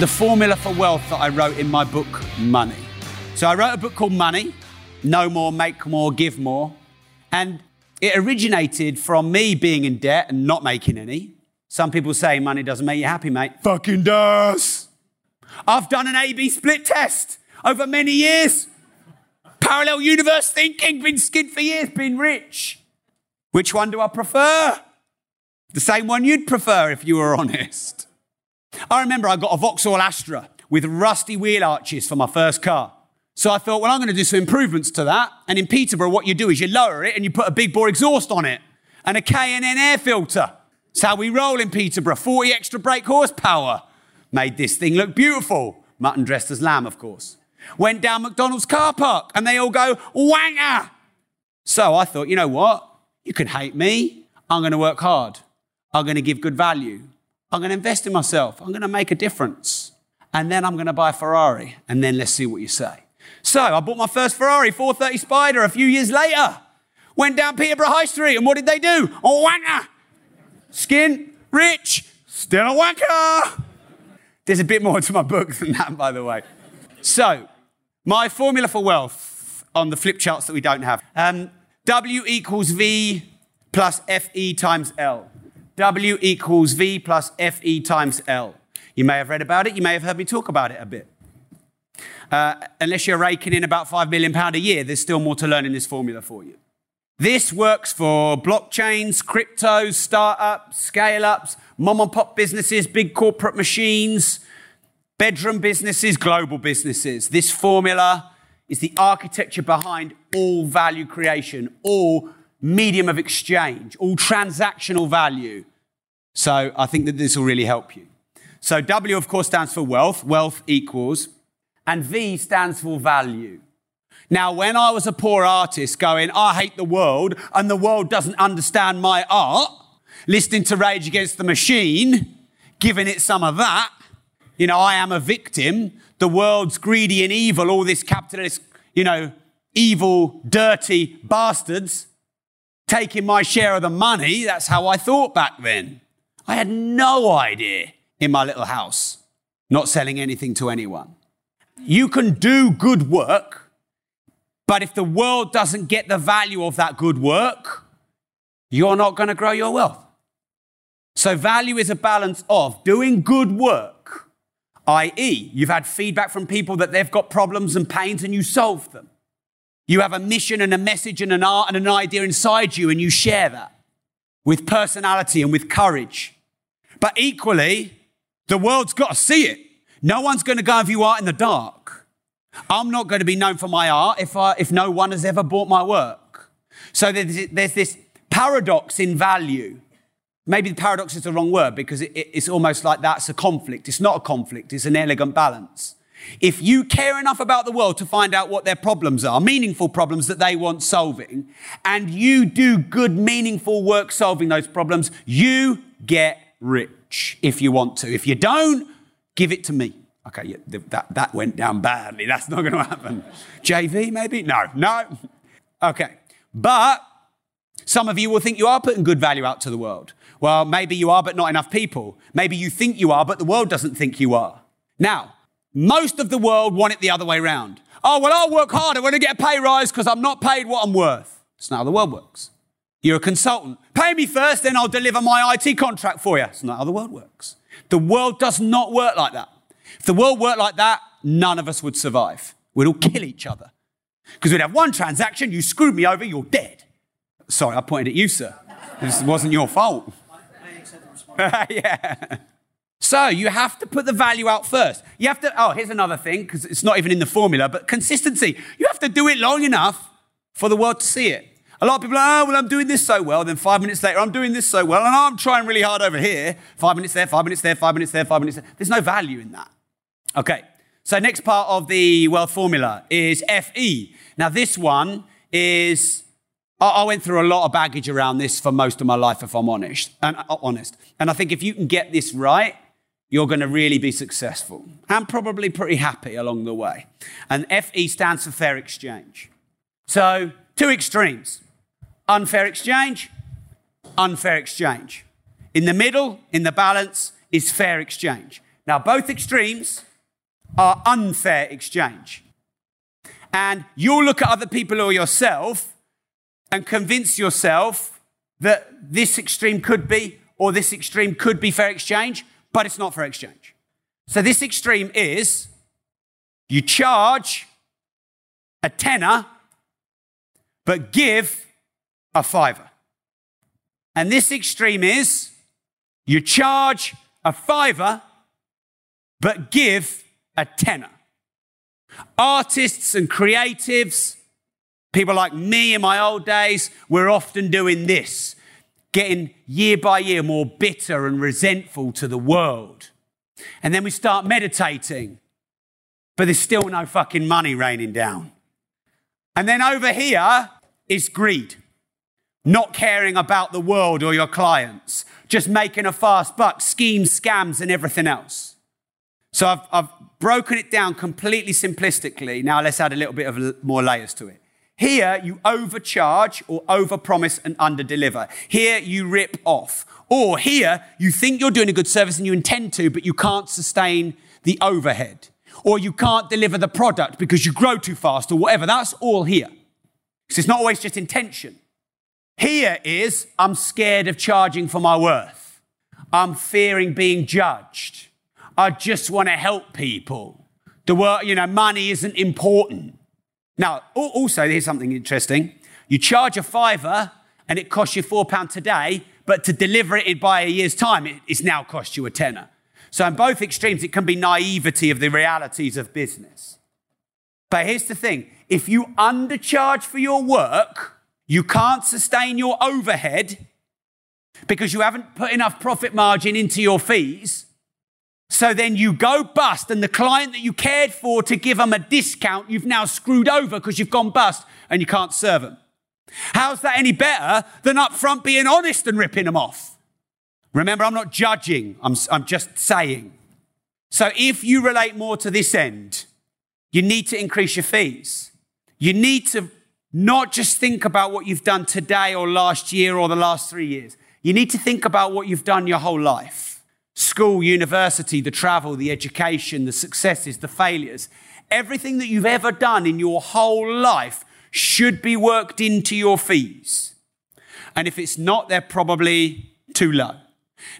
The formula for wealth that I wrote in my book, Money. So I wrote a book called Money Know More, Make More, Give More. And it originated from me being in debt and not making any. Some people say money doesn't make you happy, mate. Fucking does. I've done an A B split test over many years. Parallel universe thinking, been skid for years, been rich. Which one do I prefer? The same one you'd prefer if you were honest. I remember I got a Vauxhall Astra with rusty wheel arches for my first car. So I thought, well, I'm going to do some improvements to that. And in Peterborough, what you do is you lower it and you put a big bore exhaust on it and a K&N air filter. That's how we roll in Peterborough. 40 extra brake horsepower. Made this thing look beautiful. Mutton dressed as lamb, of course. Went down McDonald's car park and they all go, wanger. So I thought, you know what? You can hate me. I'm going to work hard. I'm going to give good value. I'm going to invest in myself. I'm going to make a difference. And then I'm going to buy a Ferrari. And then let's see what you say. So I bought my first Ferrari 430 Spider a few years later. Went down Peterborough High Street. And what did they do? A wanker. Skin, rich, still a wanker. There's a bit more to my book than that, by the way. So, my formula for wealth on the flip charts that we don't have. Um, w equals V plus FE times L. W equals V plus FE times L. You may have read about it, you may have heard me talk about it a bit. Uh, unless you're raking in about £5 million a year, there's still more to learn in this formula for you. This works for blockchains, cryptos, startups, scale ups, mom and pop businesses, big corporate machines, bedroom businesses, global businesses. This formula is the architecture behind all value creation, all medium of exchange, all transactional value. So I think that this will really help you. So W, of course, stands for wealth. Wealth equals. And V stands for value. Now, when I was a poor artist going, I hate the world and the world doesn't understand my art, listening to Rage Against the Machine, giving it some of that, you know, I am a victim. The world's greedy and evil, all this capitalist, you know, evil, dirty bastards taking my share of the money. That's how I thought back then. I had no idea in my little house, not selling anything to anyone. You can do good work, but if the world doesn't get the value of that good work, you're not going to grow your wealth. So, value is a balance of doing good work, i.e., you've had feedback from people that they've got problems and pains and you solve them. You have a mission and a message and an art and an idea inside you and you share that with personality and with courage. But equally, the world's got to see it. No one's going to go and view art in the dark. I'm not going to be known for my art if, I, if no one has ever bought my work. So there's, there's this paradox in value. Maybe the paradox is the wrong word because it, it, it's almost like that's a conflict. It's not a conflict, it's an elegant balance. If you care enough about the world to find out what their problems are, meaningful problems that they want solving, and you do good, meaningful work solving those problems, you get rich if you want to. If you don't, give it to me. Okay, yeah, that, that went down badly. That's not going to happen. JV, maybe? No, no. Okay. But some of you will think you are putting good value out to the world. Well, maybe you are, but not enough people. Maybe you think you are, but the world doesn't think you are. Now, most of the world want it the other way around. Oh, well, I'll work harder when I get a pay rise because I'm not paid what I'm worth. It's not how the world works. You're a consultant. Pay me first, then I'll deliver my IT contract for you. It's not how the world works. The world does not work like that. If the world worked like that, none of us would survive. We'd all kill each other. Because we'd have one transaction, you screwed me over, you're dead. Sorry, I pointed at you, sir. This wasn't your fault. yeah. So you have to put the value out first. You have to, oh, here's another thing, because it's not even in the formula, but consistency. You have to do it long enough for the world to see it. A lot of people are, oh, well, I'm doing this so well. Then five minutes later, I'm doing this so well. And I'm trying really hard over here. Five minutes there, five minutes there, five minutes there, five minutes there. There's no value in that. Okay. So, next part of the wealth formula is FE. Now, this one is, I went through a lot of baggage around this for most of my life, if I'm honest. And, uh, honest. and I think if you can get this right, you're going to really be successful and probably pretty happy along the way. And FE stands for fair exchange. So, two extremes unfair exchange, unfair exchange. In the middle, in the balance, is fair exchange. Now, both extremes are unfair exchange. And you'll look at other people or yourself and convince yourself that this extreme could be or this extreme could be fair exchange, but it's not fair exchange. So this extreme is you charge a tenner, but give a fiver. And this extreme is you charge a fiver, but give a tenner. Artists and creatives, people like me in my old days, we're often doing this, getting year by year more bitter and resentful to the world. And then we start meditating, but there's still no fucking money raining down. And then over here is greed, not caring about the world or your clients, just making a fast buck, schemes, scams, and everything else. So I've, I've broken it down completely simplistically. Now let's add a little bit of more layers to it. Here you overcharge or overpromise and underdeliver. Here you rip off. Or here you think you're doing a good service and you intend to, but you can't sustain the overhead. Or you can't deliver the product because you grow too fast or whatever. That's all here. So it's not always just intention. Here is I'm scared of charging for my worth. I'm fearing being judged. I just want to help people. The work, you know, money isn't important. Now, also, here's something interesting. You charge a fiver and it costs you four pounds today, but to deliver it by a year's time, it's now cost you a tenner. So, in both extremes, it can be naivety of the realities of business. But here's the thing if you undercharge for your work, you can't sustain your overhead because you haven't put enough profit margin into your fees. So then you go bust, and the client that you cared for to give them a discount, you've now screwed over because you've gone bust and you can't serve them. How's that any better than upfront being honest and ripping them off? Remember, I'm not judging, I'm, I'm just saying. So if you relate more to this end, you need to increase your fees. You need to not just think about what you've done today or last year or the last three years. You need to think about what you've done your whole life school, university, the travel, the education, the successes, the failures, everything that you've ever done in your whole life should be worked into your fees. And if it's not, they're probably too low.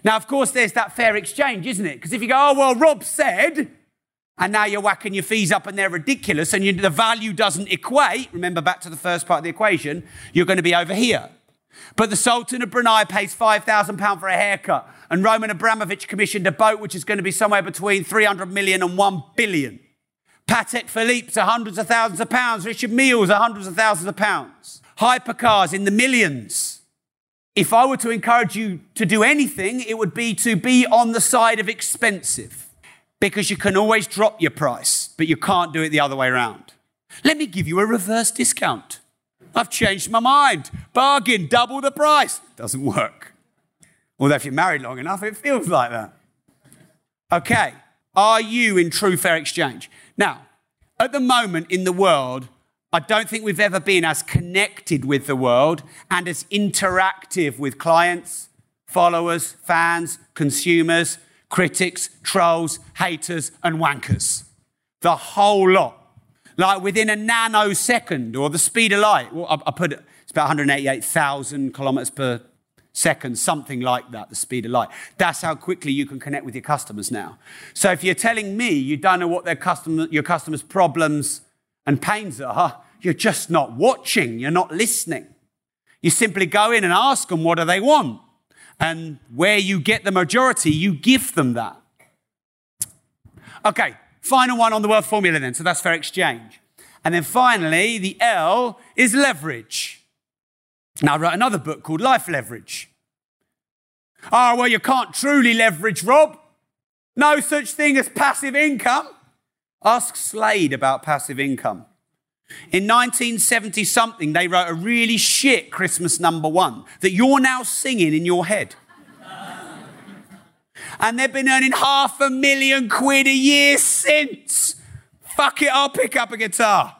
Now, of course, there's that fair exchange, isn't it? Because if you go, oh, well, Rob said, and now you're whacking your fees up and they're ridiculous and you, the value doesn't equate, remember back to the first part of the equation, you're going to be over here. But the Sultan of Brunei pays £5,000 for a haircut, and Roman Abramovich commissioned a boat which is going to be somewhere between 300 million and 1 billion. Patek Philippe's are hundreds of thousands of pounds. Richard Mille's are hundreds of thousands of pounds. Hypercars in the millions. If I were to encourage you to do anything, it would be to be on the side of expensive because you can always drop your price, but you can't do it the other way around. Let me give you a reverse discount. I've changed my mind. Bargain, double the price. Doesn't work. Although if you're married long enough, it feels like that. Okay, are you in true fair exchange? Now, at the moment in the world, I don't think we've ever been as connected with the world and as interactive with clients, followers, fans, consumers, critics, trolls, haters, and wankers. The whole lot like within a nanosecond or the speed of light. Well, I, I put it, it's about 188,000 kilometers per second, something like that, the speed of light. That's how quickly you can connect with your customers now. So if you're telling me you don't know what their customer, your customers' problems and pains are, you're just not watching, you're not listening. You simply go in and ask them what do they want. And where you get the majority, you give them that. Okay, Final one on the wealth formula then. So that's fair exchange. And then finally, the L is leverage. Now, I wrote another book called Life Leverage. Oh, well, you can't truly leverage, Rob. No such thing as passive income. Ask Slade about passive income. In 1970 something, they wrote a really shit Christmas number one that you're now singing in your head. and they've been earning half a million quid a year since. Fuck it, I'll pick up a guitar.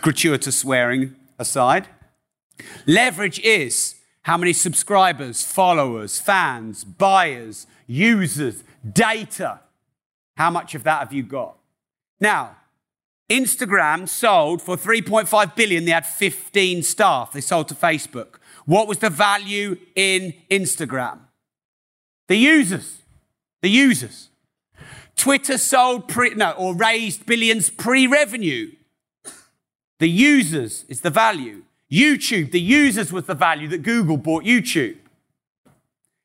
Gratuitous swearing aside. Leverage is how many subscribers, followers, fans, buyers, users, data. How much of that have you got? Now, Instagram sold for 3.5 billion. They had 15 staff. They sold to Facebook. What was the value in Instagram? The users. The users. Twitter sold pre, no, or raised billions pre-revenue. The users is the value. YouTube, the users was the value that Google bought YouTube.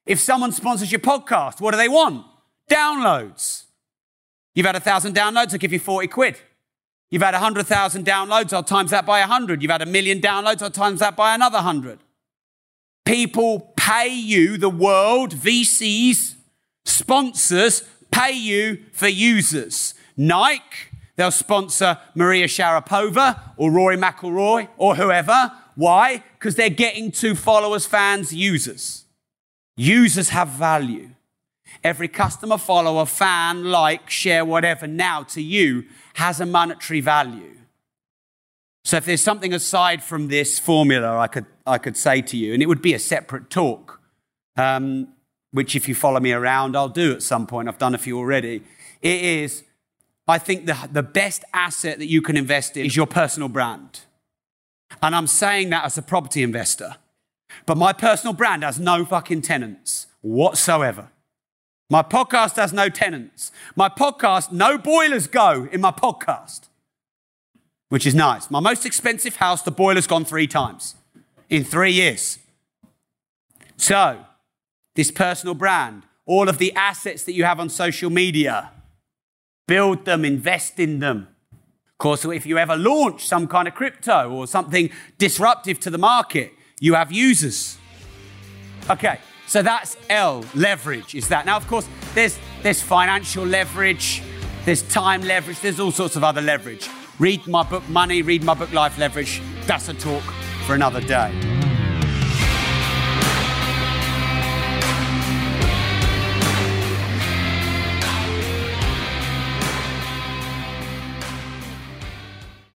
If someone sponsors your podcast, what do they want? Downloads. You've had a thousand downloads, I'll give you 40 quid. You've had 100,000 downloads, I'll times that by 100. You've had a million downloads, I'll times that by another 100. People pay you, the world, VCs, sponsors, pay you for users. Nike, they'll sponsor Maria Sharapova or Rory McIlroy or whoever. Why? Because they're getting to followers, fans, users. Users have value. Every customer, follower, fan, like, share, whatever now to you has a monetary value. So if there's something aside from this formula I could, I could say to you, and it would be a separate talk, um, which if you follow me around, I'll do at some point. I've done a few already. It is, I think the, the best asset that you can invest in is your personal brand. And I'm saying that as a property investor. But my personal brand has no fucking tenants whatsoever. My podcast has no tenants. My podcast, no boilers go in my podcast, which is nice. My most expensive house, the boiler's gone three times in three years. So, this personal brand, all of the assets that you have on social media, build them, invest in them. Of course, if you ever launch some kind of crypto or something disruptive to the market, you have users. Okay, so that's L, leverage is that. Now, of course, there's, there's financial leverage, there's time leverage, there's all sorts of other leverage. Read my book, Money, read my book, Life Leverage. That's a talk for another day.